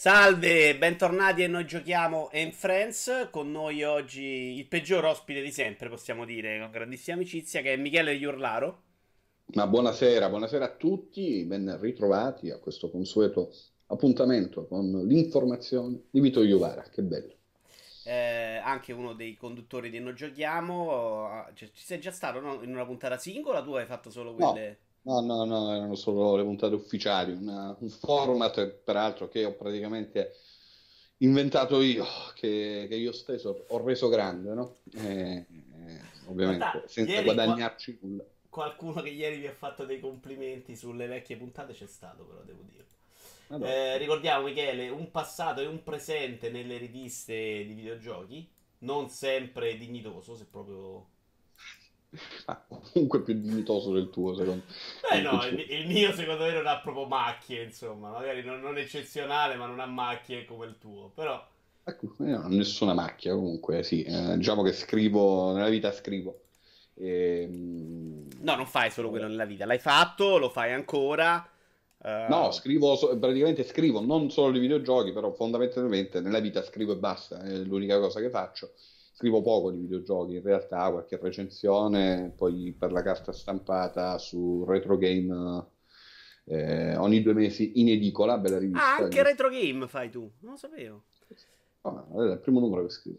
Salve, bentornati e noi giochiamo in Friends. Con noi oggi il peggior ospite di sempre, possiamo dire, con grandissima amicizia, che è Michele Iurlaro. Ma buonasera, buonasera a tutti, ben ritrovati a questo consueto appuntamento con l'informazione di Vito Iuvara, che bello. Eh, anche uno dei conduttori di Noi Giochiamo, cioè, ci sei già stato no? in una puntata singola? Tu hai fatto solo quelle... No. No, no, no, erano solo le puntate ufficiali, una, un format peraltro che ho praticamente inventato io, che, che io stesso ho reso grande, no? E, e, ovviamente Guarda, senza guadagnarci qua, nulla. Qualcuno che ieri vi ha fatto dei complimenti sulle vecchie puntate c'è stato, però devo dire. Eh, ricordiamo Michele, un passato e un presente nelle riviste di videogiochi, non sempre dignitoso, se proprio ma comunque più dignitoso del tuo, secondo me. Eh no, il, il, mio secondo me non ha proprio macchie, insomma, magari non, non eccezionale, ma non ha macchie come il tuo, però... Ecco, io non ho nessuna macchia comunque, sì, eh, diciamo che scrivo, nella vita scrivo. E, ehm, no, non fai solo quello nella vita, l'hai fatto, lo fai ancora. Uh... No, scrivo, praticamente scrivo, non solo di videogiochi, però fondamentalmente nella vita scrivo e basta, è l'unica cosa che faccio scrivo poco di videogiochi, in realtà qualche recensione, poi per la carta stampata su Retro Game eh, ogni due mesi in edicola, bella rivista. Ah, anche Retro Game fai tu? Non lo sapevo. Oh, è il primo numero che scrivo.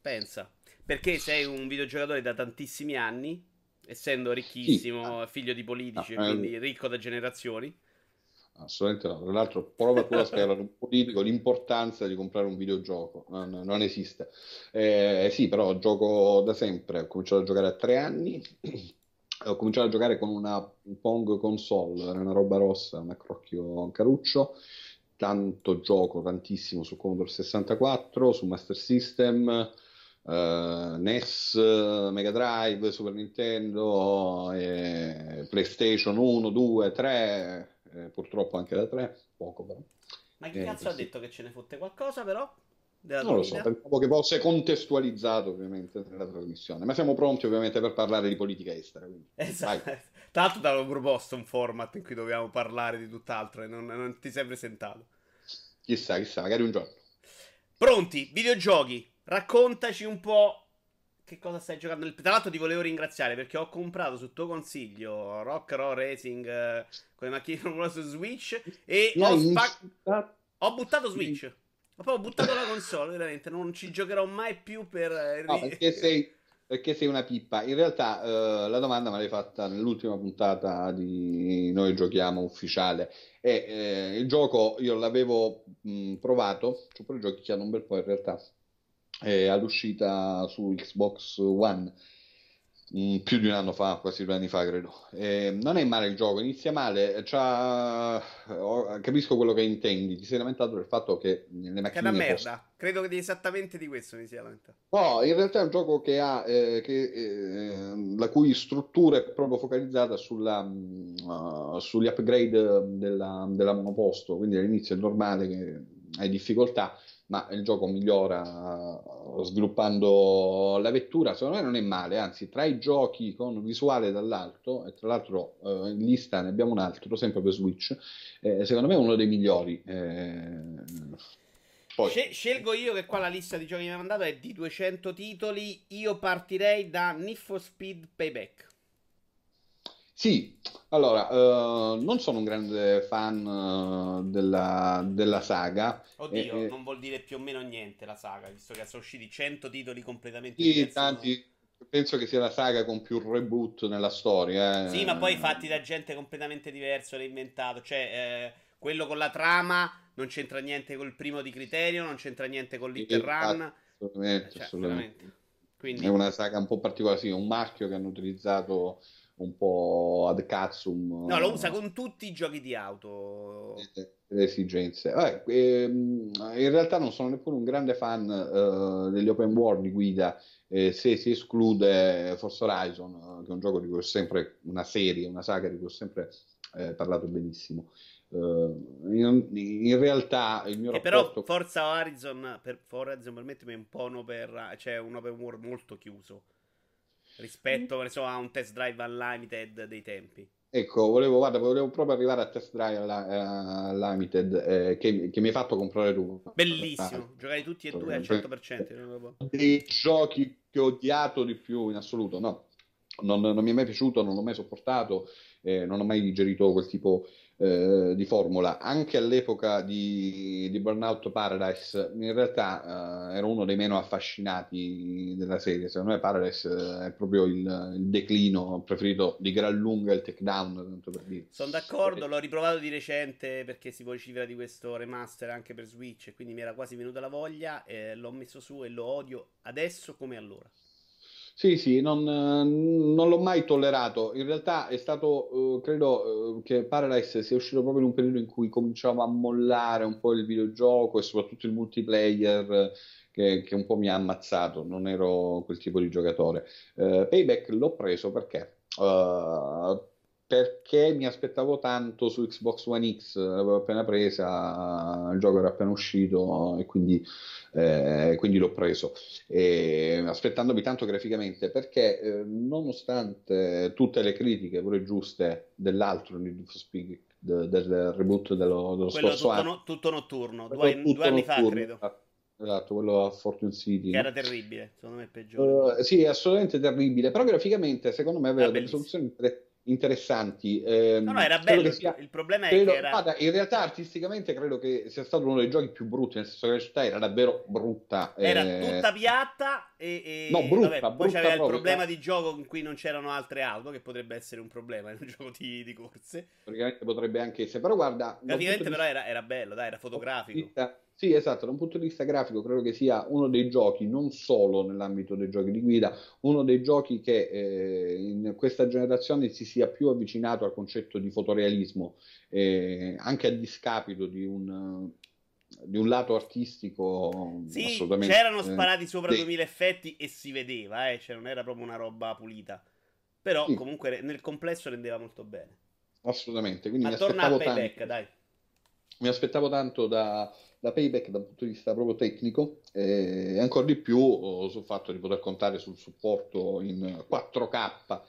Pensa, perché sei un videogiocatore da tantissimi anni, essendo ricchissimo, sì. figlio di politici, no, quindi ricco da generazioni. Assolutamente no. Tra l'altro, prova tu a spiegare un politico l'importanza di comprare un videogioco. Non, non esiste. Eh, sì, però gioco da sempre. Ho cominciato a giocare a tre anni. Ho cominciato a giocare con una Pong console, era una roba rossa, un accrocchio caruccio. Tanto gioco, tantissimo su Commodore 64, su Master System. Uh, NES, Mega Drive, Super Nintendo, eh, PlayStation 1, 2, 3, eh, purtroppo anche da 3, poco però. Ma chi eh, cazzo ha detto che ce ne fotte qualcosa però? non lo so, pensavo che fosse contestualizzato ovviamente nella trasmissione, ma siamo pronti ovviamente per parlare di politica estera. Quindi. Esatto. Tra l'altro ti avevo proposto un format in cui dobbiamo parlare di tutt'altro e non, non ti sei presentato. Chissà, chissà, magari un giorno. Pronti, videogiochi, raccontaci un po' che cosa stai giocando. Tra l'altro ti volevo ringraziare perché ho comprato su tuo consiglio Rock Raw Racing eh, con le macchine su Switch e ho, spa- ho, buttato Switch. Ho proprio buttato la console, veramente. Non ci giocherò mai più per... Eh, no, perché sei, perché sei una pippa. In realtà uh, la domanda me l'hai fatta nell'ultima puntata di Noi giochiamo ufficiale. E eh, il gioco io l'avevo mh, provato, c'ho pure giochicchiato un bel po' in realtà eh, all'uscita su Xbox One mh, mm, più di un anno fa, quasi due anni fa credo. Eh, non è male il gioco, inizia male, oh, capisco quello che intendi, ti sei lamentato del fatto che le macchine... Che è una merda, post... credo che esattamente di questo mi sia lamentato. No, in realtà è un gioco che ha, eh, che, eh, la cui struttura è proprio focalizzata sulla, uh, sugli upgrade della, della monoposto, quindi all'inizio è normale che hai difficoltà ma il gioco migliora uh, sviluppando la vettura, secondo me non è male, anzi tra i giochi con visuale dall'alto, e tra l'altro uh, in lista ne abbiamo un altro, sempre per Switch, eh, secondo me è uno dei migliori. Eh, poi... Scelgo io che qua la lista di giochi che mi ha mandato è di 200 titoli, io partirei da Need for Speed Payback. Sì, allora, uh, non sono un grande fan uh, della, della, saga. Oddio, e, non vuol dire più o meno niente la saga, visto che sono usciti 100 titoli completamente sì, diversi. Tanti, penso che sia la saga con più reboot nella storia. Eh. Sì, ma poi fatti da gente completamente diversa, reinventato. Cioè, eh, quello con la trama non c'entra niente col primo di criterio, non c'entra niente con l'Inter Run. Assolutamente, cioè, assolutamente. Quindi... È una saga un po' particolare, sì, un marchio che hanno utilizzato un po' ad cazzum. No, lo usa con tutti i giochi di auto. Le esigenze. Vabbè, ehm, in realtà non sono neppure un grande fan uh, degli open world di guida, eh, se si esclude Forza Horizon, che è un gioco di cui ho sempre, una serie, una saga di cui ho sempre eh, parlato benissimo. In, in, realtà il mio che rapporto... però Forza Horizon per Horizon permettimi è un po' un open, cioè un open world molto chiuso rispetto so, a un test drive unlimited dei tempi. Ecco, volevo, guarda, volevo proprio arrivare a test drive all'Limited eh, che, che, mi hai fatto comprare tu. Bellissimo, ah, giocare tutti e due al 100%. Dei giochi che ho odiato di più in assoluto, no, non, non mi è mai piaciuto, non l'ho mai sopportato, eh, non ho mai digerito quel tipo eh, di formula. Anche all'epoca di, di, Burnout Paradise, in realtà eh, ero uno dei meno affascinati della serie. Secondo me Paradise eh, è proprio il, il declino preferito di gran lunga il takedown. Sono d'accordo, l'ho riprovato di recente perché si vocifera di questo remaster anche per Switch, quindi mi era quasi venuta la voglia, l'ho messo su e lo odio adesso come allora. Sì, sì, non, non, l'ho mai tollerato. In realtà è stato, uh, credo uh, che Paradise sia uscito proprio in un periodo in cui cominciavo a mollare un po' il videogioco e soprattutto il multiplayer che, che un po' mi ha ammazzato. Non ero quel tipo di giocatore. Uh, Payback l'ho preso perché? Perché mi aspettavo tanto su Xbox One X, l'avevo appena presa, il gioco era appena uscito e quindi eh, quindi l'ho preso, e, aspettandomi tanto graficamente, perché eh, nonostante tutte le critiche pure giuste dell'altro Need for Speed, de, del reboot dello, dello Quello scorso tutto, anno, no, tutto notturno, due, tutto due anni notturno, fa credo. Esatto, quello a Fortune City. Che era terribile, secondo me è peggiore. Uh, sì, assolutamente terribile, però graficamente secondo me aveva delle soluzioni interessanti interessanti. Eh, no, no, era bello. Sia, il problema credo, è che era... guarda, in realtà artisticamente credo che sia stato uno dei giochi più brutti, nel senso che la città era davvero brutta. Era eh... tutta piatta e, e... No, brutta, Vabbè, poi brutta c'era il problema di gioco in cui non c'erano altre auto, che potrebbe essere un problema in un gioco di, di corse. Praticamente potrebbe anche essere, però guarda... Praticamente però era, era, bello, dai, era fotografico. Sì, esatto, da un punto di vista grafico credo che sia uno dei giochi, non solo nell'ambito dei giochi di guida, uno dei giochi che eh, in questa generazione si sia più avvicinato al concetto di fotorealismo, eh, anche a discapito di un, di un lato artistico sì, assolutamente... c'erano eh, sparati sopra sì. 2000 effetti e si vedeva, eh, cioè non era proprio una roba pulita. Però sì. comunque nel complesso rendeva molto bene. Assolutamente, quindi Ma torna a payback, tanto, dai. Mi aspettavo tanto da da payback dal punto di vista proprio tecnico e ancora di più oh, sul fatto di poter contare sul supporto in 4K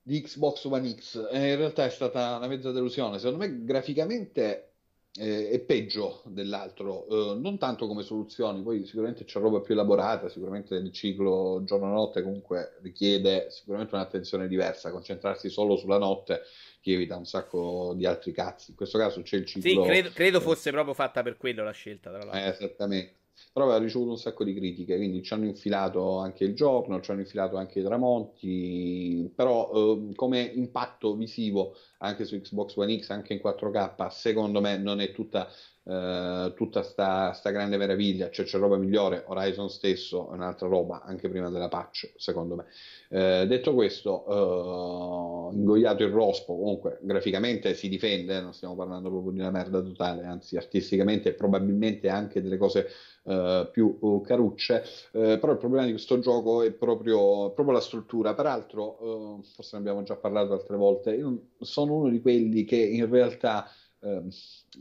di Xbox One X. E in realtà è stata una mezza delusione. Secondo me graficamente eh, è peggio dell'altro, eh, non tanto come soluzioni, poi sicuramente c'è roba più elaborata, sicuramente il ciclo giorno-notte comunque richiede sicuramente un'attenzione diversa, concentrarsi solo sulla notte ti evita un sacco di altri cazzi. In questo caso c'è il ciclo. Sì, credo, credo fosse proprio fatta per quello la scelta, tra l'altro. Eh, esattamente. Però aveva ricevuto un sacco di critiche, quindi ci hanno infilato anche il giorno, ci hanno infilato anche i tramonti, però eh, come impatto visivo anche su Xbox One X, anche in 4K, secondo me non è tutta Uh, tutta sta, sta, grande meraviglia, cioè c'è roba migliore, Horizon stesso è un'altra roba anche prima della patch, secondo me. Uh, detto questo, uh, ingoiato il rospo, comunque graficamente si difende, non stiamo parlando proprio di una merda totale, anzi artisticamente probabilmente anche delle cose più carucce, però il problema di questo gioco è proprio, proprio la struttura, peraltro forse ne abbiamo già parlato altre volte, io sono uno di quelli che in realtà eh,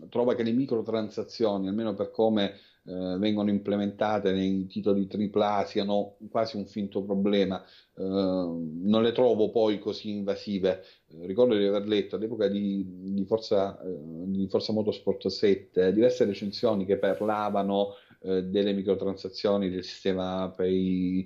trova che le microtransazioni, almeno per come eh, vengono implementate nei titoli AAA, siano quasi un finto problema. Eh, non le trovo poi così invasive. Eh, ricordo di aver letto all'epoca di, di, Forza, eh, di Forza Motorsport 7 diverse recensioni che parlavano eh, delle microtransazioni del sistema Pay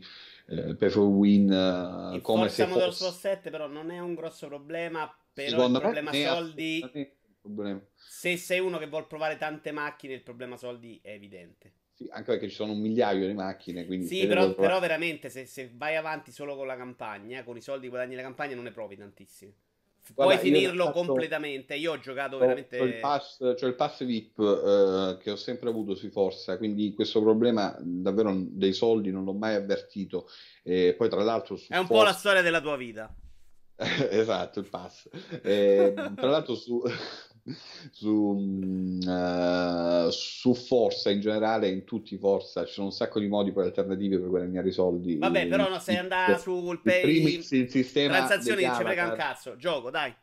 pay for win uh, come Forza se Motorsport fosse... 7 però non è un grosso problema però Secondo il problema soldi problema. Se sei uno che vuole provare tante macchine, il problema soldi è evidente. Sì, anche perché ci sono un migliaio di macchine. Quindi sì, però, però, veramente se, se, vai avanti solo con la campagna, con i soldi che guadagni la campagna, non ne provi tantissimi. Puoi finirlo fatto... completamente. Io ho giocato veramente. C'ho il pass, c'ho il pass VIP eh, che ho sempre avuto sui Forza, quindi questo problema davvero dei soldi non l'ho mai avvertito. E poi, tra l'altro, è un Forza... po' la storia della tua vita. esatto, il pass. E, tra l'altro, su, su, uh, su, Forza in generale, in tutti i Forza, ci sono un sacco di modi poi alternativi per guadagnare i soldi. Vabbè, però no, sei andato sul pay primis, il sistema transazioni non ci frega un cazzo. Gioco, dai.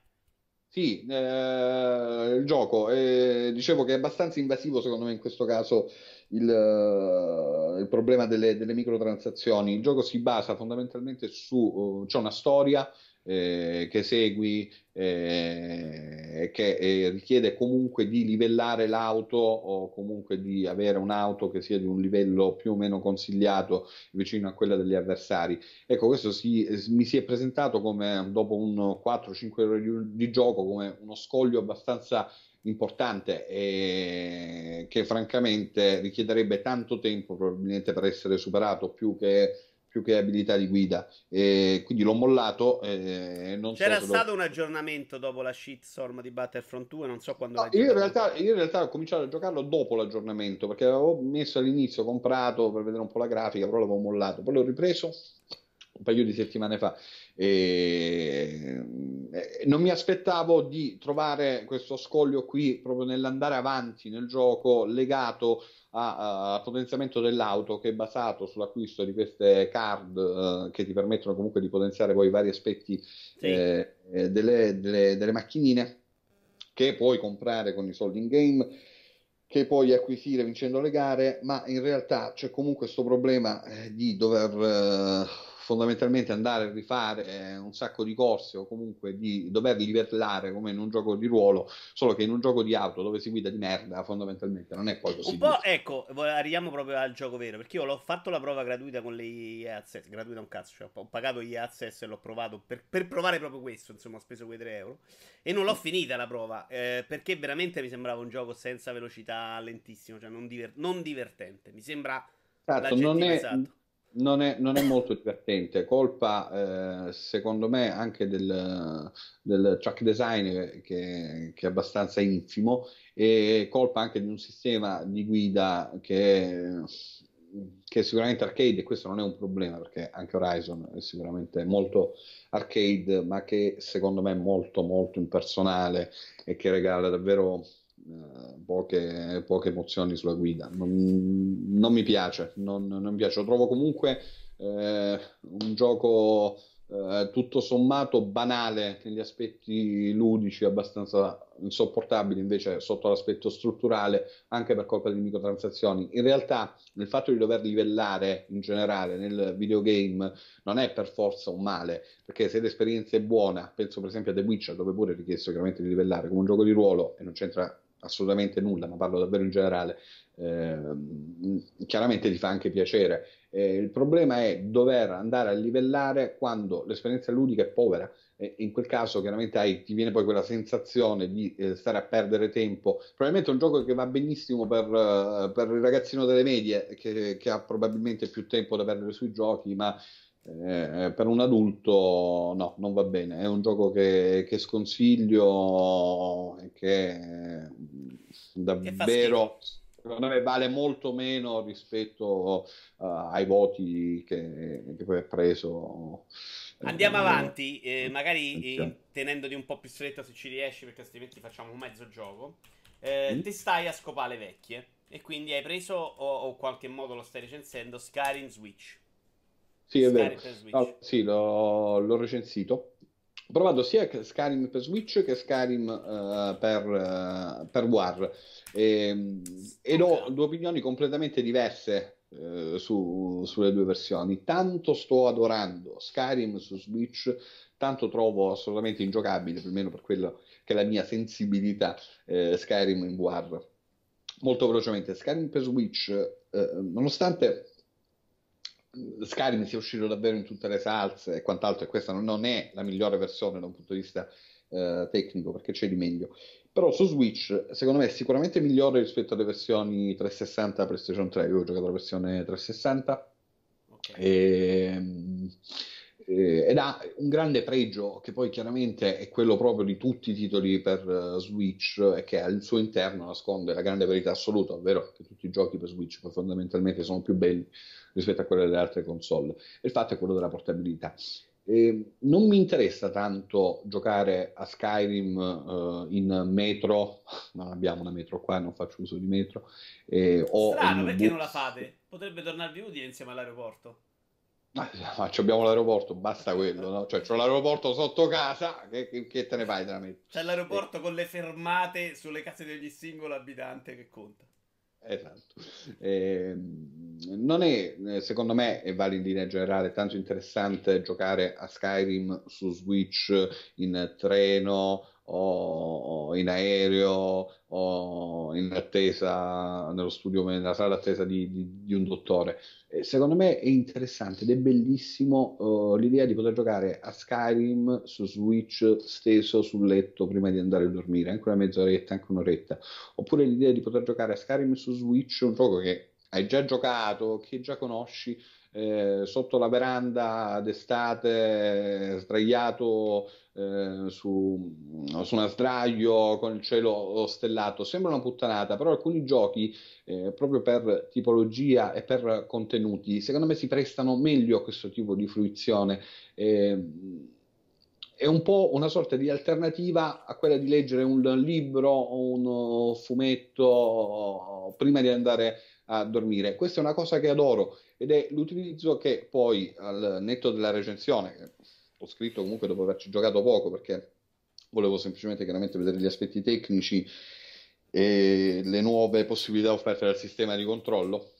Sì, eh, il gioco, eh, dicevo che è abbastanza invasivo secondo me in questo caso il, uh, il problema delle, delle, microtransazioni. Il gioco si basa fondamentalmente su, uh, c'è una storia, eh, che segui, eh, che eh, richiede comunque di livellare l'auto o comunque di avere un'auto che sia di un livello più o meno consigliato vicino a quella degli avversari. Ecco, questo si, mi si è presentato come dopo un 4-5 ore di, di gioco come uno scoglio abbastanza importante e che francamente richiederebbe tanto tempo probabilmente per essere superato più che, più che abilità di guida. E quindi l'ho mollato e non c'era so stato lo... un aggiornamento dopo la shitstorm di Battlefront 2 non so quando no, io, in realtà, io in realtà ho cominciato a giocarlo dopo l'aggiornamento perché l'avevo messo all'inizio comprato per vedere un po' la grafica però l'avevo mollato. Poi l'ho ripreso un paio di settimane fa e non mi aspettavo di trovare questo scoglio qui proprio nell'andare avanti nel gioco legato al potenziamento dell'auto che è basato sull'acquisto di queste card uh, che ti permettono comunque di potenziare poi vari aspetti sì. eh, delle, delle, delle macchinine che puoi comprare con i soldi in game che puoi acquisire vincendo le gare, ma in realtà c'è comunque questo problema eh, di dover eh, fondamentalmente andare a rifare eh, un sacco di corse o comunque di dover livellare come in un gioco di ruolo, solo che in un gioco di auto dove si guida di merda fondamentalmente non è poi così. Un po' ecco, arriviamo proprio al gioco vero, perché io l'ho fatto la prova gratuita con le EA Access, gratuita un cazzo, cioè ho pagato EA Access e l'ho provato per, per, provare proprio questo, insomma ho speso quei 3 euro e non l'ho finita la prova, eh, perché veramente mi sembrava un gioco senza velocità, lentissimo, cioè non, diver- non divertente, mi sembra... Certo, non è, esatto non è, non è molto divertente, colpa eh, secondo me anche del, del track design che, che, è abbastanza infimo e colpa anche di un sistema di guida che, che è sicuramente arcade e questo non è un problema perché anche Horizon è sicuramente molto arcade ma che secondo me è molto molto impersonale e che regala davvero poche, poche, emozioni sulla guida. Non, non mi piace, non, non, mi piace. Lo trovo comunque eh, un gioco eh, tutto sommato banale negli aspetti ludici, abbastanza insopportabili invece sotto l'aspetto strutturale, anche per colpa di microtransazioni. In realtà, il fatto di dover livellare in generale nel videogame non è per forza un male, perché se l'esperienza è buona, penso per esempio a The Witcher, dove pure è richiesto chiaramente di livellare come un gioco di ruolo e non c'entra assolutamente nulla, ma parlo davvero in generale, eh, chiaramente ti fa anche piacere. Eh, il problema è dover andare a livellare quando l'esperienza ludica è povera. In quel caso chiaramente hai, ti viene poi quella sensazione di eh, stare a perdere tempo. Probabilmente è un gioco che va benissimo per, uh, per il ragazzino delle medie che, che, ha probabilmente più tempo da perdere sui giochi, ma eh, per un adulto no, non va bene. È un gioco che, che sconsiglio e che davvero secondo me vale molto meno rispetto uh, ai voti che, che, poi ha preso. Eh, Andiamo avanti, eh, magari eh, tenendoti un po' più stretto se ci riesci, perché altrimenti facciamo un mezzo gioco. Eh, mm. Ti stai a scopare le vecchie e quindi hai preso o, o in qualche modo lo stai recensendo Skyrim Switch. Sì, è vero. No, sì, l'ho, l'ho, recensito. Ho provato sia Skyrim per Switch che Skyrim uh, per, uh, per, War. E, ehm, ed ho due opinioni completamente diverse uh, su, sulle due versioni. Tanto sto adorando Skyrim su Switch, tanto trovo assolutamente ingiocabile, almeno per quello che è la mia sensibilità, Skyrim in War. Molto velocemente, Skyrim per Switch, nonostante Skyrim sia uscito davvero in tutte le salse e quant'altro, e questa non è la migliore versione da un punto di vista eh, tecnico, perché c'è di meglio. Però su Switch, secondo me, è sicuramente migliore rispetto alle versioni 360 PlayStation 3. Io ho giocato la versione 360 okay. e, e, ed ha un grande pregio che poi chiaramente è quello proprio di tutti i titoli per uh, Switch e che al suo interno nasconde la grande verità assoluta, ovvero che tutti i giochi per Switch fondamentalmente sono più belli rispetto a quelle delle altre console. E il fatto è quello della portabilità. Eh, non mi interessa tanto giocare a Skyrim uh, in metro, non abbiamo una metro qua, non faccio uso di metro. Eh, Strano, perché bus... non la fate? Potrebbe tornarvi utile insieme all'aeroporto. Ma, abbiamo l'aeroporto, basta quello, no? Cioè, c'ho l'aeroporto sotto casa, che, che, che te ne fai metro? C'è l'aeroporto eh. con le fermate sulle case degli singoli abitanti che conta. Esatto. Eh, non è, secondo me, e vale in linea generale, tanto interessante giocare a Skyrim su Switch in treno o in aereo o in attesa nello studio, nella sala d'attesa di, di, di un dottore. E secondo me è interessante ed è bellissimo uh, l'idea di poter giocare a Skyrim su Switch steso sul letto prima di andare a dormire, anche una mezz'oretta, anche un'oretta. Oppure l'idea di poter giocare a Skyrim su Switch, un gioco che hai già giocato, che già conosci, eh, sotto la veranda d'estate, sdraiato eh, su, su una sdraio con il cielo stellato. Sembra una puttanata, però alcuni giochi, eh, proprio per tipologia e per contenuti, secondo me si prestano meglio a questo tipo di fruizione. Eh, è un po' una sorta di alternativa a quella di leggere un libro o un fumetto prima di andare a dormire. Questa è una cosa che adoro ed è l'utilizzo che poi al netto della recensione, ho scritto comunque dopo averci giocato poco perché volevo semplicemente chiaramente vedere gli aspetti tecnici e le nuove possibilità offerte dal sistema di controllo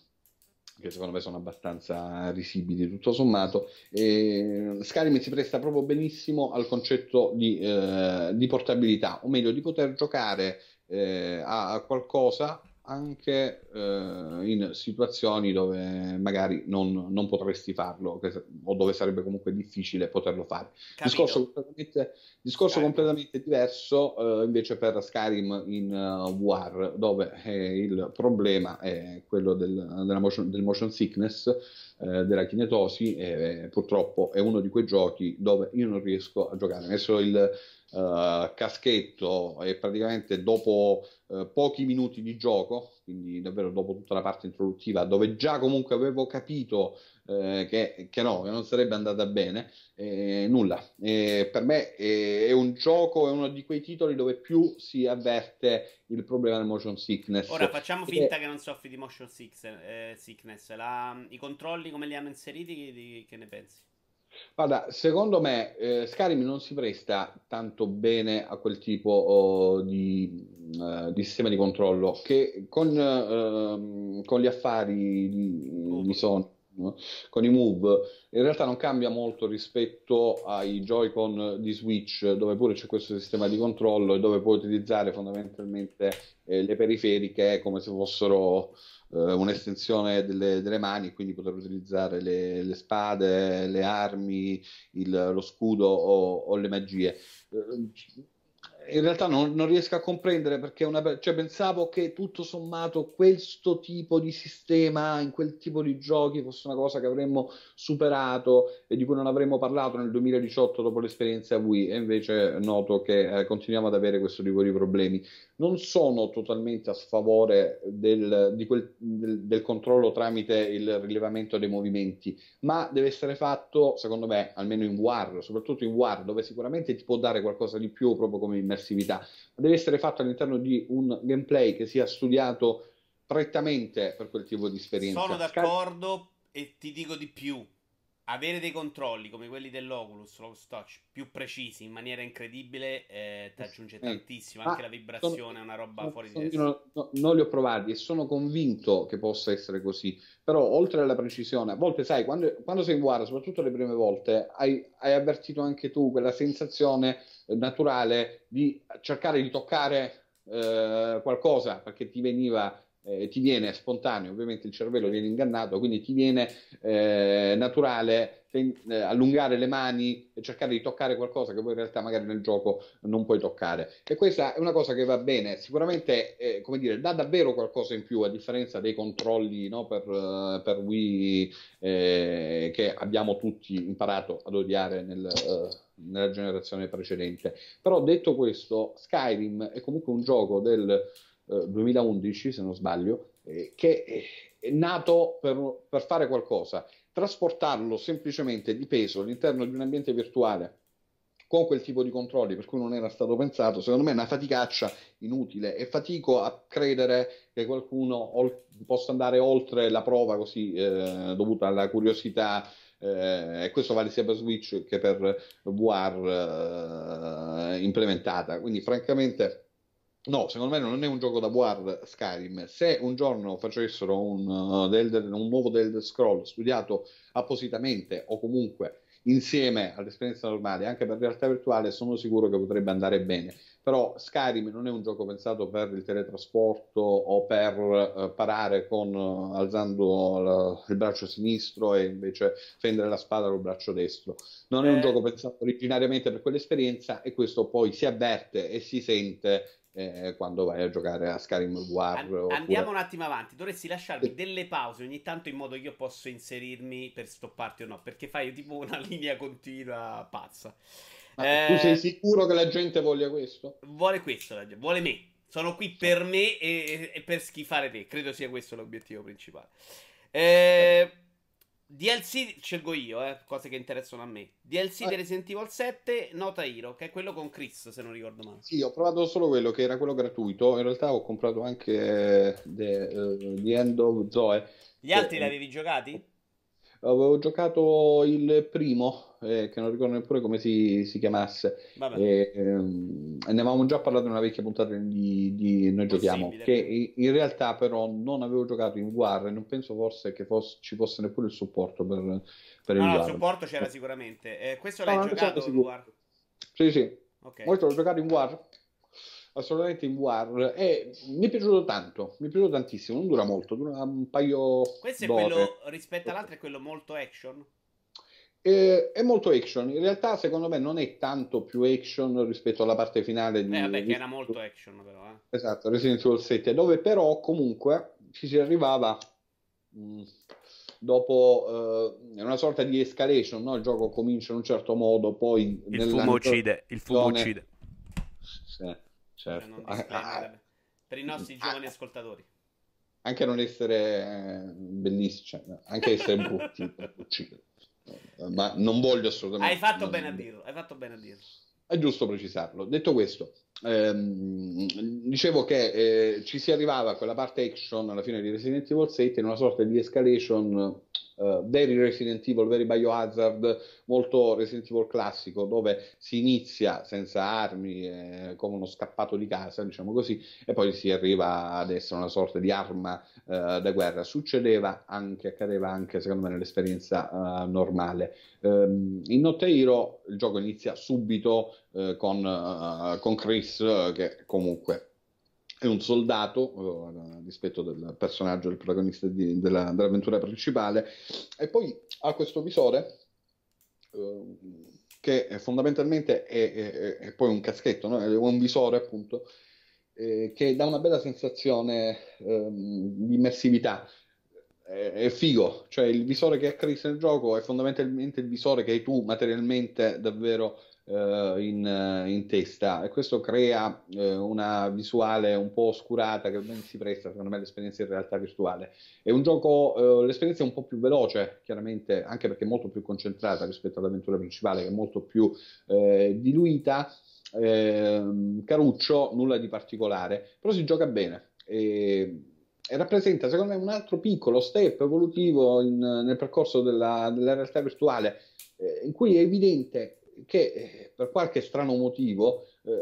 che secondo me sono abbastanza risibili tutto sommato. E Skyrim si presta proprio benissimo al concetto di, eh, di portabilità o meglio di poter giocare eh, a qualcosa anche eh, in situazioni dove magari non, non potresti farlo o dove sarebbe comunque difficile poterlo fare. Discorso completamente, discorso completamente, diverso eh, invece per Skyrim in uh, War, dove eh, il problema è quello del, motion, del motion sickness, eh, della kinetosi, e purtroppo è uno di quei giochi dove io non riesco a giocare. Ho messo il uh, caschetto e praticamente dopo uh, pochi minuti di gioco, quindi davvero dopo tutta la parte introduttiva, dove già comunque avevo capito uh, che, che, no, che non sarebbe andata bene, eh, nulla. Eh, per me è, è, un gioco, è uno di quei titoli dove più si avverte il problema del motion sickness. Ora facciamo finta e... che non soffri di motion eh, sickness. La, I controlli come li hanno inseriti, di, che ne pensi? Guarda, secondo me eh, Skyrim non si presta tanto bene a quel tipo oh, di, uh, di, sistema di controllo che con, uh, con gli affari di, di Sony? Con i Move, in realtà non cambia molto rispetto ai Joy-Con di Switch, dove pure c'è questo sistema di controllo e dove puoi utilizzare fondamentalmente eh, le periferiche come se fossero eh, un'estensione delle, delle, mani, quindi poter utilizzare le, le spade, le armi, il, lo scudo o, o le magie. Eh, in realtà non, non, riesco a comprendere perché una, cioè pensavo che tutto sommato questo tipo di sistema in quel tipo di giochi fosse una cosa che avremmo superato e di cui non avremmo parlato nel 2018 dopo l'esperienza Wii e invece noto che eh, continuiamo ad avere questo tipo di problemi. Non sono totalmente a sfavore del, quel, del, del controllo tramite il rilevamento dei movimenti, ma deve essere fatto, secondo me, almeno in War, soprattutto in War, dove sicuramente ti può dare qualcosa di più proprio come in immersività, ma deve essere fatto all'interno di un gameplay che sia studiato prettamente per quel tipo di esperienza. Sono d'accordo e ti dico di più. Avere dei controlli come quelli dell'Oculus, l'Oculus Touch, più precisi in maniera incredibile eh, ti aggiunge tantissimo. Anche la vibrazione sono, è una roba fuori di testa. No, non li ho provati e sono convinto che possa essere così. Però, oltre alla precisione, a volte sai, quando, quando sei in guardia, soprattutto le prime volte, hai, hai avvertito anche tu quella sensazione naturale di cercare di toccare eh, qualcosa perché ti veniva eh, ti viene spontaneo, ovviamente il cervello viene ingannato, quindi ti viene eh, naturale ten- eh, allungare le mani e cercare di toccare qualcosa che poi in realtà magari nel gioco non puoi toccare. E questa è una cosa che va bene, sicuramente eh, come dire, dà davvero qualcosa in più a differenza dei controlli no, per, uh, per, Wii eh, che abbiamo tutti imparato ad odiare nel, uh, nella generazione precedente. Però detto questo, Skyrim è comunque un gioco del 2011, eh, se non sbaglio, eh, che è nato per, per, fare qualcosa. Trasportarlo semplicemente di peso all'interno di un ambiente virtuale con quel tipo di controlli per cui non era stato pensato, secondo me è una faticaccia inutile e fatico a credere che qualcuno ol- possa andare oltre la prova così eh, dovuta alla curiosità eh, e questo vale sia per Switch che per VR eh, implementata. Quindi, francamente, No, secondo me non è un gioco da War Skyrim. Se un giorno facessero un, uh, del, un nuovo Elder Scroll studiato appositamente o comunque insieme all'esperienza normale, anche per realtà virtuale, sono sicuro che potrebbe andare bene. Però Skyrim non è un gioco pensato per il teletrasporto o per uh, parare con, uh, alzando il braccio sinistro e invece fendere la spada col braccio destro. Non è un eh. gioco pensato originariamente per quell'esperienza e questo poi si avverte e si sente eh, quando vai a giocare a Skyrim War. An- oppure... Andiamo un attimo avanti. Dovresti lasciarmi delle pause ogni tanto in modo che io possa inserirmi per stopparti o no, perché fai tipo una linea continua pazza. Eh, tu sei sicuro che la gente voglia questo? Vuole questo, vuole me. Sono qui per me e, e per schifare te. Credo sia questo l'obiettivo principale. Eh, DLC scelgo io, eh, cose che interessano a me. DLC ah. di Resident Evil 7, Nota Hero, che è quello con Chris, se non ricordo male. Sì, ho provato solo quello che era quello gratuito. In realtà ho comprato anche The, uh, The End of Zoe. Gli altri li avevi giocati? Avevo giocato il primo, eh, che non ricordo neppure come si, si chiamasse. E, ehm, ne avevamo già parlato in una vecchia puntata di, di Noi Giochiamo. Che in realtà, però, non avevo giocato in War e non penso forse che fosse, ci fosse neppure il supporto per, per il no, War. No, il supporto c'era sicuramente. Eh, questo l'hai no, giocato in War? Sì, sì. Okay. Questo l'ho giocato in War assolutamente in War e mi è piaciuto tanto, mi è piaciuto tantissimo, non dura molto, dura un paio Questo è d'ore. quello rispetto all'altro è quello molto action? Eh, è molto action, in realtà secondo me non è tanto più action rispetto alla parte finale di... Eh vabbè, che era molto action però, eh. Esatto, Resident Evil 7, dove però comunque ci si arrivava... Mh, mm, dopo eh, una sorta di escalation, no? il gioco comincia in un certo modo, poi... Il fumo uccide, il fumo uccide. Sì certo. Ah, ah, per i nostri ah, giovani ascoltatori. Anche non essere eh, bellissimi, cioè, anche essere brutti, ma non voglio assolutamente... Hai fatto bene a dirlo, hai fatto bene a dirlo. È giusto precisarlo. Detto questo, ehm, dicevo che eh, ci si arrivava a quella parte action alla fine di Resident Evil 7 in una sorta di escalation uh, very Resident Evil, very Biohazard, molto Resident Evil classico, dove si inizia senza armi, eh, come uno scappato di casa, diciamo così, e poi si arriva ad essere una sorta di arma uh, da guerra. Succedeva anche, accadeva anche, secondo me, nell'esperienza uh, normale. Um, in Notte Hero il gioco inizia subito con, con Chris, che comunque è un soldato rispetto del personaggio, del protagonista di, della, dell'avventura principale, e poi ha questo visore uh, che è fondamentalmente è, è, è, poi un caschetto, no? è un visore appunto eh, che dà una bella sensazione um, di immersività. È, è, figo, cioè il visore che ha Chris nel gioco è fondamentalmente il visore che hai tu materialmente davvero in, uh, in, testa e questo crea uh, una visuale un po' oscurata che ben si presta secondo me all'esperienza in realtà virtuale. È un gioco, l'esperienza è un po' più veloce chiaramente anche perché è molto più concentrata rispetto all'avventura principale che è molto più diluita. Ehm, caruccio, nulla di particolare, però si gioca bene. E, e rappresenta secondo me un altro piccolo step evolutivo in, nel percorso della, della realtà virtuale eh, in cui è evidente che eh, per qualche strano motivo eh,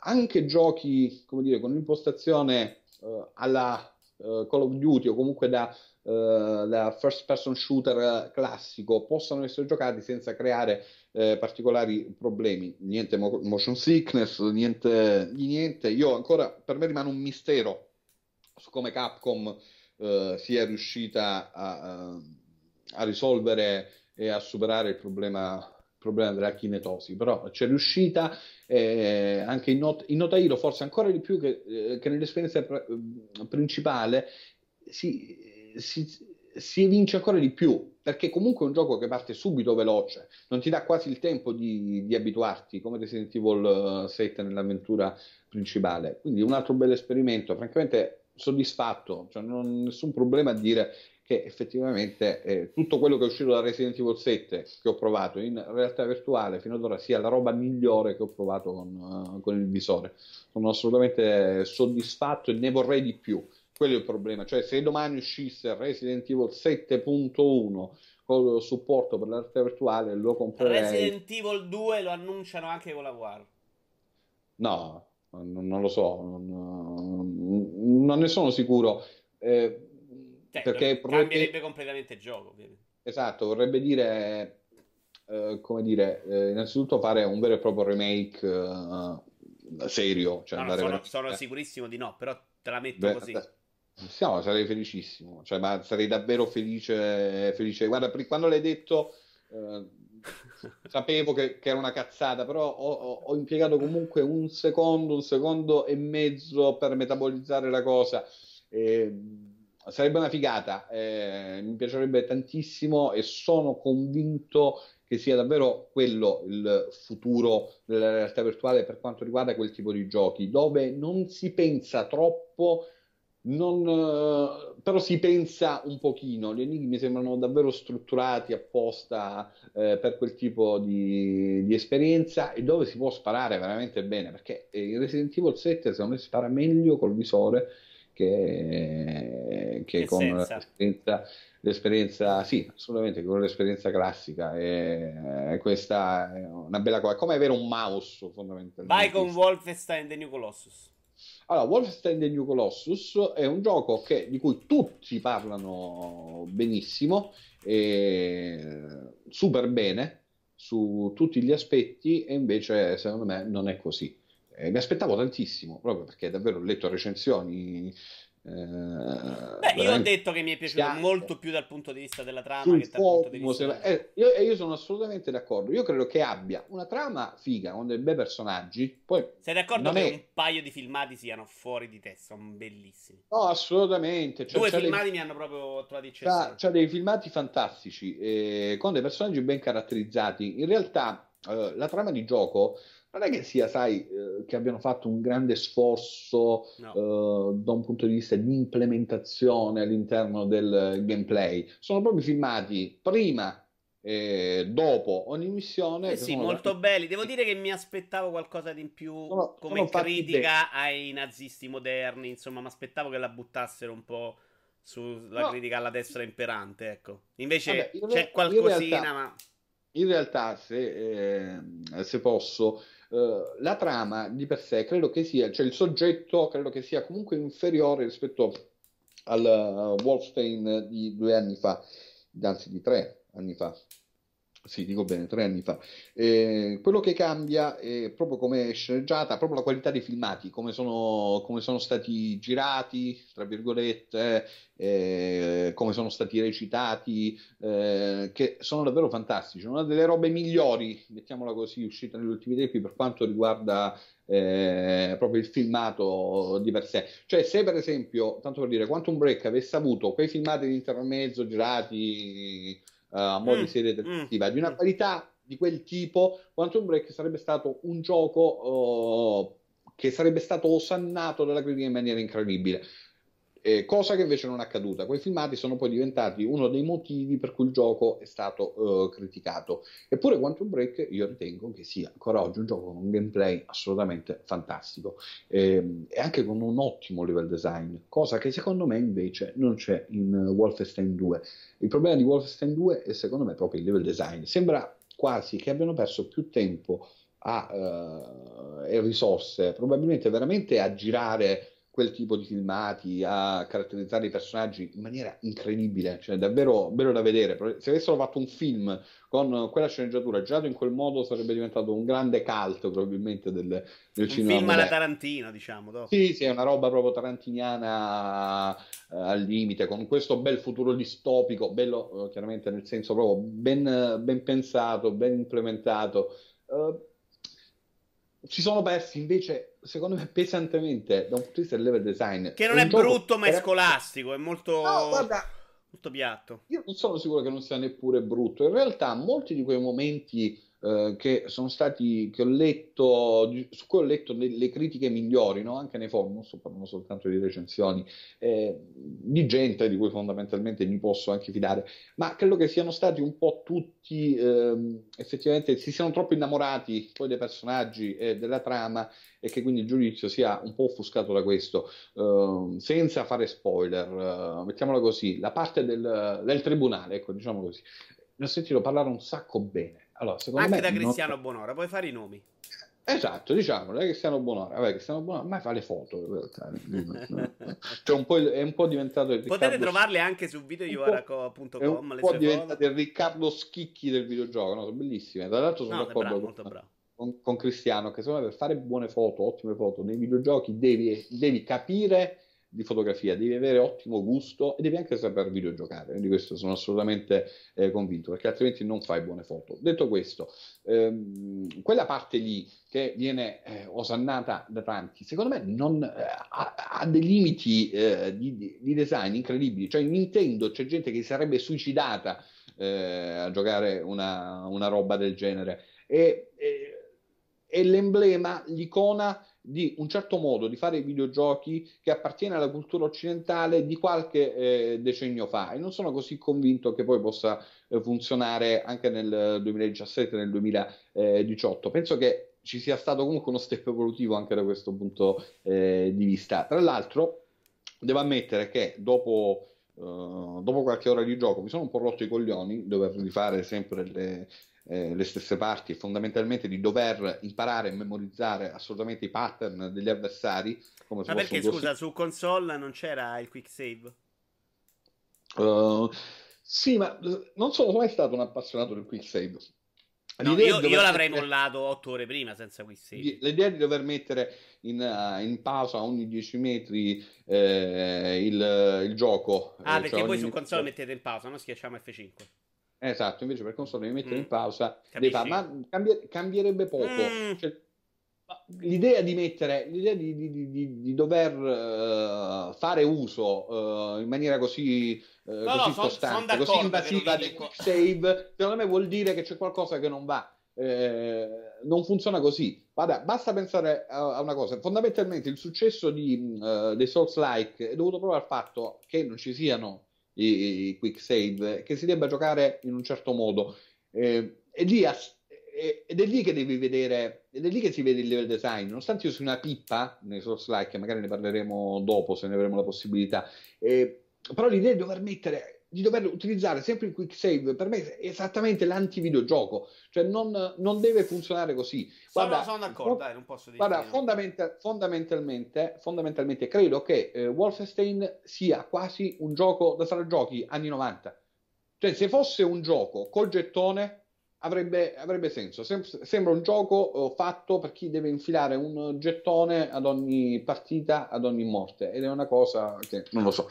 anche giochi come dire, con un'impostazione eh, alla eh, Call of Duty o comunque da, eh, da, first person shooter classico possano essere giocati senza creare eh, particolari problemi. Niente mo- motion sickness, niente, niente. Io ancora, per me rimane un mistero su come Capcom sia riuscita a, a risolvere e a superare il problema problema della kinetosi, però c'è riuscita eh, anche in, not- in forse ancora di più che, eh, che nell'esperienza pr- mm, principale, si, si, si evince ancora di più, perché comunque è un gioco che parte subito veloce, non ti dà quasi il tempo di, di abituarti, come Resident Evil 7 nell'avventura principale. Quindi un altro bel esperimento, francamente soddisfatto, cioè non ho nessun problema a dire che effettivamente eh, tutto quello che è uscito da Resident Evil 7 che ho provato in realtà virtuale fino ad ora sia la roba migliore che ho provato con, uh, con il visore. Sono assolutamente soddisfatto e ne vorrei di più. Quello è il problema, cioè se domani uscisse Resident Evil 7.1 con supporto per la realtà virtuale lo comprerei. Resident Evil 2 lo annunciano anche con la War. No, non, non lo so, non, non, ne sono sicuro. Eh, cioè, perché cambierebbe completamente il gioco. Ovviamente. Esatto, vorrebbe dire, eh, come dire, eh, innanzitutto fare un vero e proprio remake eh, serio. Cioè no, no, sono, sono, sicurissimo di no, però te la metto Beh, così. No, sarei felicissimo, cioè, ma sarei davvero felice, felice. Guarda, quando l'hai detto, eh, sapevo che, che, era una cazzata, però ho, ho, impiegato comunque un secondo, un secondo e mezzo per metabolizzare la cosa. E, sarebbe una figata, eh, mi piacerebbe tantissimo e sono convinto che sia davvero quello il futuro della realtà virtuale per quanto riguarda quel tipo di giochi, dove non si pensa troppo, non, eh, però si pensa un pochino, gli enigmi sembrano davvero strutturati apposta eh, per quel tipo di, di, esperienza e dove si può sparare veramente bene, perché in Resident Evil 7 secondo me si spara meglio col visore che, che con l'esperienza, l'esperienza, sì, assolutamente, con l'esperienza classica. E, questa è una bella cosa. Come avere un mouse fondamentalmente. Vai con Wolfenstein The New Colossus. Allora, Wolfenstein The New Colossus è un gioco che, di cui tutti parlano benissimo, super bene su tutti gli aspetti, e invece secondo me non è così. Eh, mi aspettavo tantissimo, proprio perché davvero ho letto recensioni eh, Beh, io ho detto che mi è piaciuto schiante. molto più dal punto di vista della trama che dal punto di vista. Eh, io, io, sono assolutamente d'accordo. Io credo che abbia una trama figa con dei bei personaggi. Poi Sei d'accordo che è... un paio di filmati siano fuori di testa? Sono bellissimi. No, assolutamente. Cioè, Due filmati dei... mi hanno proprio trovato eccezionali. C'ha, dei filmati fantastici eh, con dei personaggi ben caratterizzati. In realtà, eh, la trama di gioco non è che sia, sai, eh, che abbiano fatto un grande sforzo no. eh, da un punto di vista di implementazione all'interno del gameplay. Sono proprio filmati prima e dopo ogni missione. Eh sì, molto da... belli. Devo dire che mi aspettavo qualcosa di in più sono, come sono critica ai nazisti moderni. Insomma, mi aspettavo che la buttassero un po' sulla no. critica alla destra imperante. Ecco. Invece Vabbè, c'è qualcosina, realtà, ma. In realtà, se, eh, se posso, Uh, la trama di per sé credo che sia, cioè il soggetto credo che sia comunque inferiore rispetto al uh, Wolfstein di due anni fa, anzi di tre anni fa. Sì, dico bene, tre anni fa. Eh, quello che cambia è proprio come sceneggiata, proprio la qualità dei filmati, come sono, come sono stati girati, tra virgolette, eh, come sono stati recitati, eh, che sono davvero fantastici. Una delle robe migliori, mettiamola così, uscita negli ultimi tempi per quanto riguarda eh, proprio il filmato di per sé. Cioè, se per esempio, tanto per dire, Quantum Break avesse avuto quei filmati di intermezzo girati uh, a mo' mm, di serie televisiva, mm, di una qualità di quel tipo, Quantum Break sarebbe stato un gioco uh, che sarebbe stato osannato dalla critica in maniera incredibile. Eh, cosa che invece non è accaduta. Quei filmati sono poi diventati uno dei motivi per cui il gioco è stato uh, criticato. Eppure Quantum Break io ritengo che sia ancora oggi un gioco con un gameplay assolutamente fantastico eh, e anche con un ottimo level design, cosa che secondo me invece non c'è in Wolfenstein 2. Il problema di Wolfenstein 2 è secondo me proprio il level design. Sembra quasi che abbiano perso più tempo a, uh, e risorse, probabilmente veramente a girare quel tipo di filmati, a caratterizzare i personaggi in maniera incredibile, cioè davvero bello da vedere. Se avessero fatto un film con quella sceneggiatura girato in quel modo sarebbe diventato un grande cult probabilmente del, del un cinema. Un film alla Tarantino, diciamo. Dopo. Sì, sì, è una roba proprio tarantiniana uh, al limite, con questo bel futuro distopico, bello uh, chiaramente nel senso proprio ben, ben pensato, ben implementato. Uh, ci sono persi invece, secondo me, pesantemente da un punto di vista del level design. Che non è, brutto, ma è scolastico, è molto. No, guarda, molto piatto. Io non sono sicuro che non sia neppure brutto. In realtà, molti di quei momenti eh, che sono stati, che ho letto, su cui ho letto le, le critiche migliori, no? anche nei forum, non sto parlando soltanto di recensioni, eh, di gente di cui fondamentalmente mi posso anche fidare, ma credo che siano stati un po' tutti, eh, effettivamente, si siano troppo innamorati poi dei personaggi e della trama e che quindi il giudizio sia un po' offuscato da questo, uh, senza fare spoiler, uh, mettiamola così, la parte del, del, tribunale, ecco, diciamo così, ne ho sentito parlare un sacco bene. Allora, Anche me, da Cristiano non... Bonora, puoi fare i nomi. Esatto, diciamo, che siano buonore, vabbè, che siano buonore, ma fa le foto in realtà. cioè, un è un po' diventato il Potete trovarle anche su videoiovaraco.com. È un po' diventato il Riccardo Schicchi del videogioco, no? sono bellissime. Tra l'altro sono no, d'accordo bravo, con, con, con, Cristiano, che secondo me per fare buone foto, ottime foto nei videogiochi devi, devi capire di fotografia, devi avere ottimo gusto e devi anche saper videogiocare. Di questo sono assolutamente eh, convinto, perché altrimenti non fai buone foto. Detto questo, ehm, quella parte lì che viene eh, osannata da tanti, secondo me non, eh, ha, ha, dei limiti eh, di, di, design incredibili. Cioè, in Nintendo c'è gente che sarebbe suicidata eh, a giocare una, una, roba del genere. E, e, è l'emblema, l'icona di un certo modo di fare i videogiochi che appartiene alla cultura occidentale di qualche eh, decennio fa. E non sono così convinto che poi possa eh, funzionare anche nel 2017 nel 2018 penso che ci sia stato comunque uno step evolutivo anche da questo punto eh, di vista. Tra l'altro devo ammettere che dopo Uh, dopo qualche ora di gioco mi sono un po' rotto i coglioni dover rifare sempre le, eh, le stesse parti e fondamentalmente di dover imparare e memorizzare assolutamente i pattern degli avversari. Come Ma perché scusa, su console non c'era il quick save? Uh, sì, ma eh, non sono mai stato un appassionato del quick save. No, io, io, l'avrei mollato otto ore prima senza quick save. L'idea di dover mettere in, uh, in pausa ogni 10 metri eh, il, il, gioco. Ah, eh, perché cioè voi su console mettete in pausa, non schiacciamo F5. Esatto, invece per console devi mettere mm. in pausa, fare, ma cambie, cambierebbe poco. Mm. Cioè, l'idea di mettere, l'idea di, di, di, di dover uh, fare uso uh, in maniera così, uh, no, così no, costante, son, son così invasiva del quick save, secondo me vuol dire che c'è qualcosa che non va. Eh, non funziona così. Guarda, basta pensare a, a, una cosa: fondamentalmente il successo di, dei Souls like è dovuto proprio al fatto che non ci siano i, i quick save, che si debba giocare in un certo modo. Eh, e lì ed è lì che devi vedere, ed è lì che si vede il level design. Nonostante io sia una pippa nei source like, magari ne parleremo dopo se ne avremo la possibilità. Eh, però l'idea di dover mettere di dover utilizzare sempre il quick save per me è esattamente l'anti-videogioco, cioè non, non deve funzionare così. Guarda, sono, sono d'accordo, dai, non posso dire. Guarda, fondamental, fondamentalmente, fondamentalmente credo che eh, Wolfenstein sia quasi un gioco da fare giochi anni 90. Cioè, se fosse un gioco col gettone, avrebbe, avrebbe senso. Sem- sembra un gioco uh, fatto per chi deve infilare un gettone ad ogni partita, ad ogni morte. Ed è una cosa che non lo so.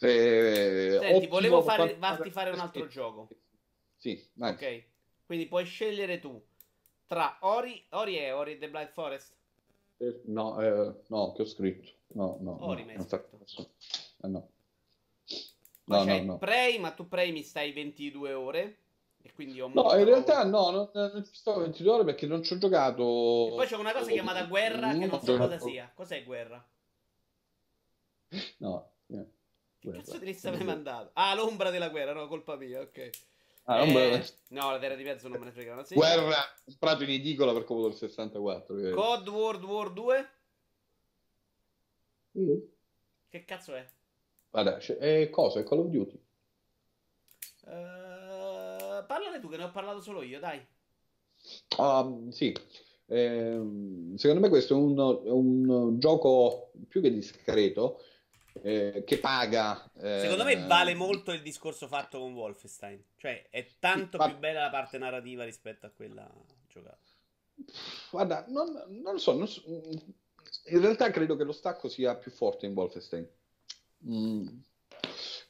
Eh, Senti, volevo fare, farti fare un altro gioco. Sì, vai. Ok. Quindi puoi scegliere tu tra Ori, Ori e Ori The Blind Forest. Eh, no, eh, no, che ho scritto. No, no. Ori, no, fa... eh, no. No, no, no. Prey, ma tu Prey mi stai 22 ore. E quindi ho no, in realtà no, non, non ci sto 22 ore perché non ci ho giocato. E poi c'è una cosa chiamata guerra che non so cosa sia. Cos'è guerra? No, yeah. Che cazzo di lista mi hai mandato? Ah, l'ombra della guerra, no, colpa mia, ok. Ah, eh, no, la terra di mezzo non me ne frega. Una guerra comprato in edicola per Commodore 64. Code World War 2? Mm. Che cazzo è? Guarda, è cosa? È Call of Duty. Uh parlane tu che ne ho parlato solo io, dai. Uh, sì, eh, secondo me questo è un, un, gioco più che discreto. Eh, che paga. Eh, Secondo me vale molto il discorso fatto con Wolfenstein. Cioè, è tanto sì, più bella la parte narrativa rispetto a quella giocata. Guarda, non, non lo so, non so, In realtà credo che lo stacco sia più forte in Wolfenstein. Mm.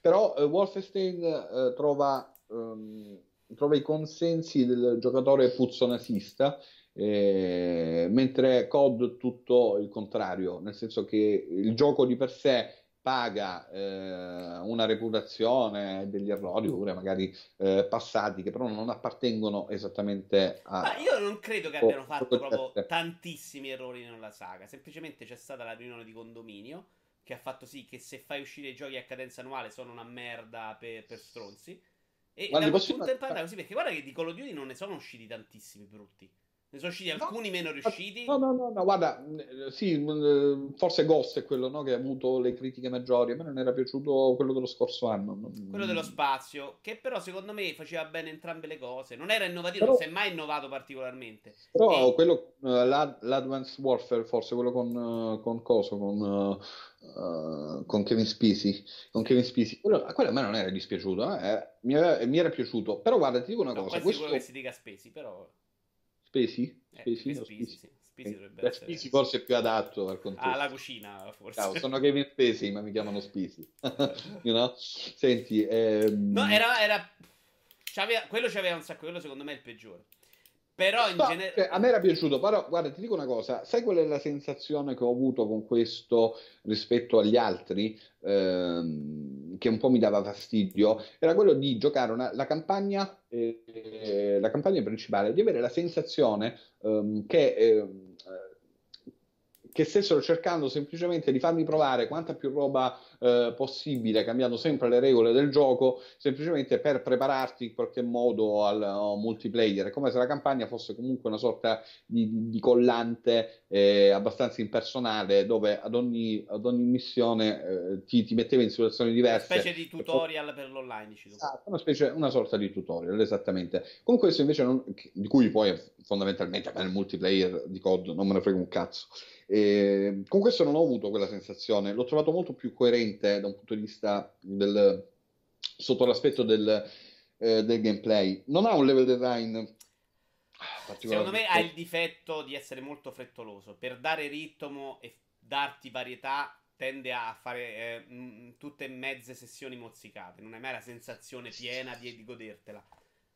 Però uh, Wolfenstein uh, trova. Um, trova i consensi del giocatore puzzonasista, eh, mentre COD tutto il contrario, nel senso che il gioco di per sé paga eh, una reputazione degli errori pure magari eh, passati che però non appartengono esattamente a... Ma io non credo che abbiano fatto proprio tantissimi errori nella saga, semplicemente c'è stata la riunione di condominio che ha fatto sì che se fai uscire i giochi a cadenza annuale sono una merda per, per stronzi e guarda, da quel punto in poi così perché guarda che di Call of Duty non ne sono usciti tantissimi brutti. Ne sono usciti alcuni no, meno riusciti. No, no, no, no, guarda, sì, forse Ghost è quello no, che ha avuto le critiche maggiori. A me non era piaciuto quello dello scorso anno. Quello dello spazio, che però secondo me faceva bene entrambe le cose. Non era innovativo, però, non si è mai innovato particolarmente. Però e... quello, uh, l'Advanced Warfare, forse quello con, con Coso, con, uh, con Kevin Spacey, con Kevin Spacey. Quello, quello, a me non era dispiaciuto, eh? mi, era, mi, era, piaciuto. Però guarda, ti dico una no, cosa. Questo... quello che si dica Spacey, però... Spesi? Spesi, eh, spesi, sì. spesi dovrebbe essere... Spesi forse è più adatto al contesto. Ah, la cucina, forse. Ciao, sono Kevin Spesi, ma mi chiamano Spesi. you know? Senti... Ehm... No, era... era... C'aveva... Quello c'aveva un sacco, quello secondo me è il peggiore. Però in generale... Cioè, a me era piaciuto, però guarda, ti dico una cosa, sai qual è la sensazione che ho avuto con questo rispetto agli altri, ehm, che un po' mi dava fastidio? Era quello di giocare una, la, campagna, eh, la campagna principale, di avere la sensazione ehm, che... Eh, che stessero cercando semplicemente di farmi provare quanta più roba eh, possibile, cambiando sempre le regole del gioco, semplicemente per prepararti in qualche modo al uh, multiplayer. È come se la campagna fosse comunque una sorta di, di, collante eh, abbastanza impersonale, dove ad ogni, ad ogni missione eh, ti, ti, metteva in situazioni diverse. Una specie di tutorial per l'online. Esatto, una, specie, una sorta di tutorial, esattamente. Con questo invece, non, di cui poi fondamentalmente nel multiplayer di COD non me ne frega un cazzo. E con questo non ho avuto quella sensazione, l'ho trovato molto più coerente da un punto di vista del, sotto l'aspetto del, eh, del gameplay. Non ha un level design Secondo me ha il difetto di essere molto frettoloso. Per dare ritmo e darti varietà, tende a fare eh, tutte mezze sessioni mozzicate. Non hai mai la sensazione piena di, di godertela.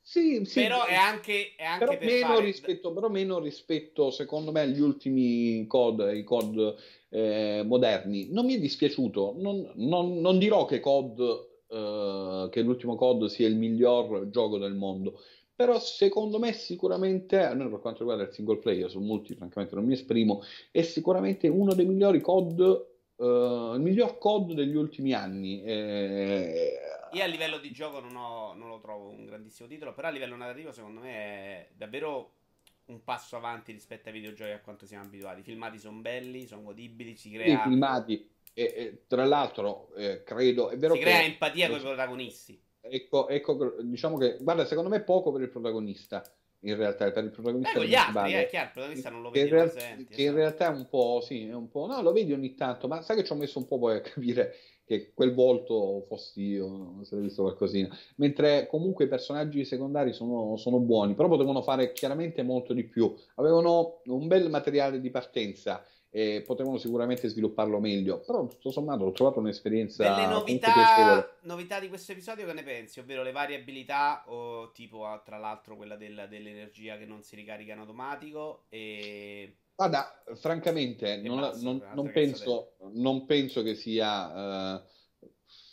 Sì, sì, però è anche, è anche però, per meno fare... rispetto, però meno rispetto, secondo me, agli ultimi COD, i COD eh, moderni. Non mi è dispiaciuto. Non, non, non dirò che COD, eh, che l'ultimo COD sia il miglior gioco del mondo. Però secondo me sicuramente, almeno per quanto riguarda il single player, sul multi francamente non mi esprimo, è sicuramente uno dei migliori COD Uh, il miglior COD degli ultimi anni. Eh, io a livello di gioco non, ho, non, lo trovo un grandissimo titolo, però a livello narrativo secondo me è davvero un passo avanti rispetto ai videogiochi a quanto siamo abituati. I filmati sono belli, sono godibili, si crea... I filmati, e, e, tra l'altro, eh, credo... È vero si crea empatia con i protagonisti. Ecco, ecco, diciamo che, guarda, secondo me è poco per il protagonista in realtà per il protagonista eh, con gli altri, è eh, chiaro, il protagonista non lo vedi presenti, che in realtà è un po', sì, è un po', no, lo vedi ogni tanto, ma sai che ci ho messo un po' poi a capire che quel volto fossi io, se visto qualcosina. Mentre comunque i personaggi secondari sono, sono, buoni, però potevano fare chiaramente molto di più. Avevano un bel materiale di partenza e potevano sicuramente svilupparlo meglio. Però tutto sommato l'ho trovato un'esperienza. Delle novità, novità di questo episodio che ne pensi? Ovvero le varie abilità, tipo tra l'altro quella del, dell'energia che non si ricarica in automatico e Guarda, francamente, non, basta, non, non, penso, non, penso, che sia uh,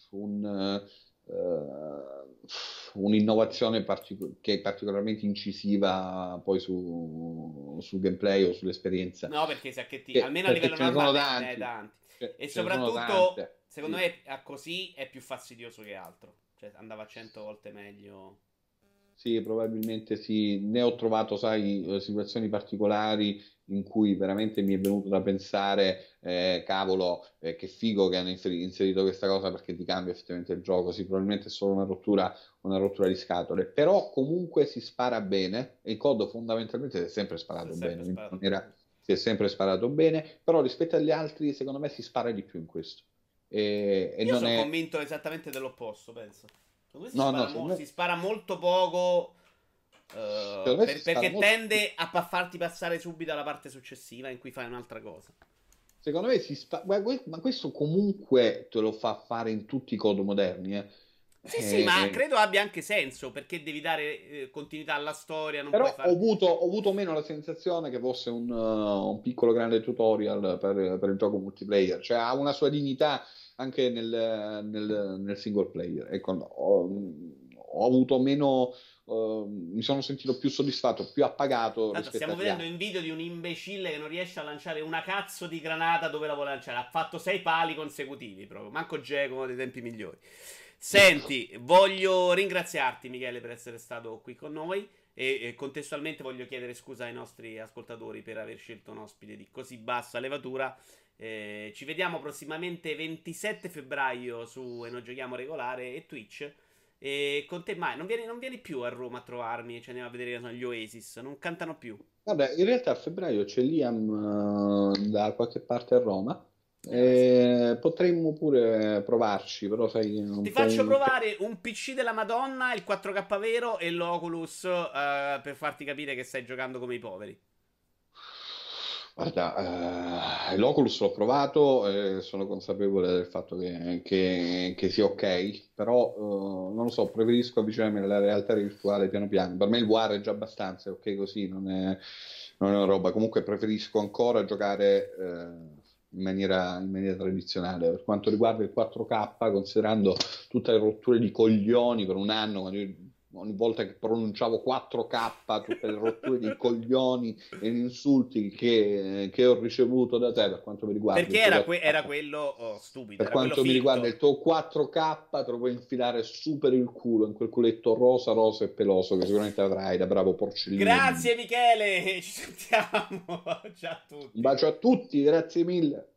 un, uh, un'innovazione partic- che è particolarmente incisiva poi su, sul gameplay o sull'esperienza. No, perché sa che ti, almeno a livello normale tanti, ne tanti. Cioè, e soprattutto, secondo sì. me, a così è più fastidioso che altro. Cioè, andava cento volte meglio. Sì, probabilmente sì. Ne ho trovato, sai, eh, situazioni particolari in cui veramente mi è venuto da pensare, eh, cavolo, eh, che figo che hanno inserito questa cosa perché ti cambia effettivamente il gioco. Sì, probabilmente è solo una rottura, una rottura di scatole, però comunque si spara bene e il COD fondamentalmente si è sempre sparato è sempre bene. Sparato. Maniera, si è sempre sparato bene, però rispetto agli altri, secondo me si spara di più in questo. E, e Io sono è... convinto esattamente dell'opposto, penso. No, si, no, spara mo- si spara molto poco Uh, per, perché molto... tende a farti passare subito alla parte successiva in cui fai un'altra cosa. Secondo me si spa... ma questo comunque te lo fa fare in tutti i codi moderni. Eh. Sì, eh, sì, ma credo abbia anche senso perché devi dare eh, continuità alla storia. però fare... ho, avuto, ho, avuto, meno la sensazione che fosse un, uh, un piccolo grande tutorial per, per, il gioco multiplayer, cioè ha una sua dignità anche nel, nel, nel single player. Ecco, ho, ho avuto meno Uh, mi sono sentito più soddisfatto, più appagato. Tanto stiamo vedendo in video di un imbecille che non riesce a lanciare una cazzo di granata dove la vuole lanciare. Ha fatto sei pali consecutivi proprio. Manco Giacomo dei tempi migliori. Senti, voglio ringraziarti, Michele, per essere stato qui con noi. E, e, contestualmente voglio chiedere scusa ai nostri ascoltatori per aver scelto un ospite di così bassa levatura. Eh, ci vediamo prossimamente 27 febbraio su E non giochiamo regolare e Twitch. E con te mai non vieni, non vieni più a Roma a trovarmi, ci andiamo a vedere gli Oasis, non cantano più. Vabbè, in realtà a febbraio c'è Liam uh, da qualche parte a Roma. Eh, potremmo pure provarci, però sai. Ti faccio un... provare un PC della Madonna, il 4K vero e l'Oculus uh, per farti capire che stai giocando come i poveri. Guarda, eh, l'Oculus l'ho provato e sono consapevole del fatto che, che, che sia ok, però eh, non lo so, preferisco avvicinarmi alla realtà virtuale piano piano. Per me il VR è già abbastanza, ok così, non è, non è una roba. Comunque preferisco ancora giocare eh, in, maniera, in maniera tradizionale. Per quanto riguarda il 4K, considerando tutte le rotture di coglioni per un anno, quando io ogni volta che pronunciavo 4K, tutte le rotture di coglioni e gli insulti che, che, ho ricevuto da te per quanto mi riguarda. Perché era, que- era, quello oh, stupido. Per quanto mi riguarda il tuo 4K, te lo puoi infilare super il culo in quel culetto rosa, rosa e peloso che sicuramente avrai da bravo porcellino. Grazie Michele, ci sentiamo. Ciao a tutti. Un bacio a tutti, grazie mille.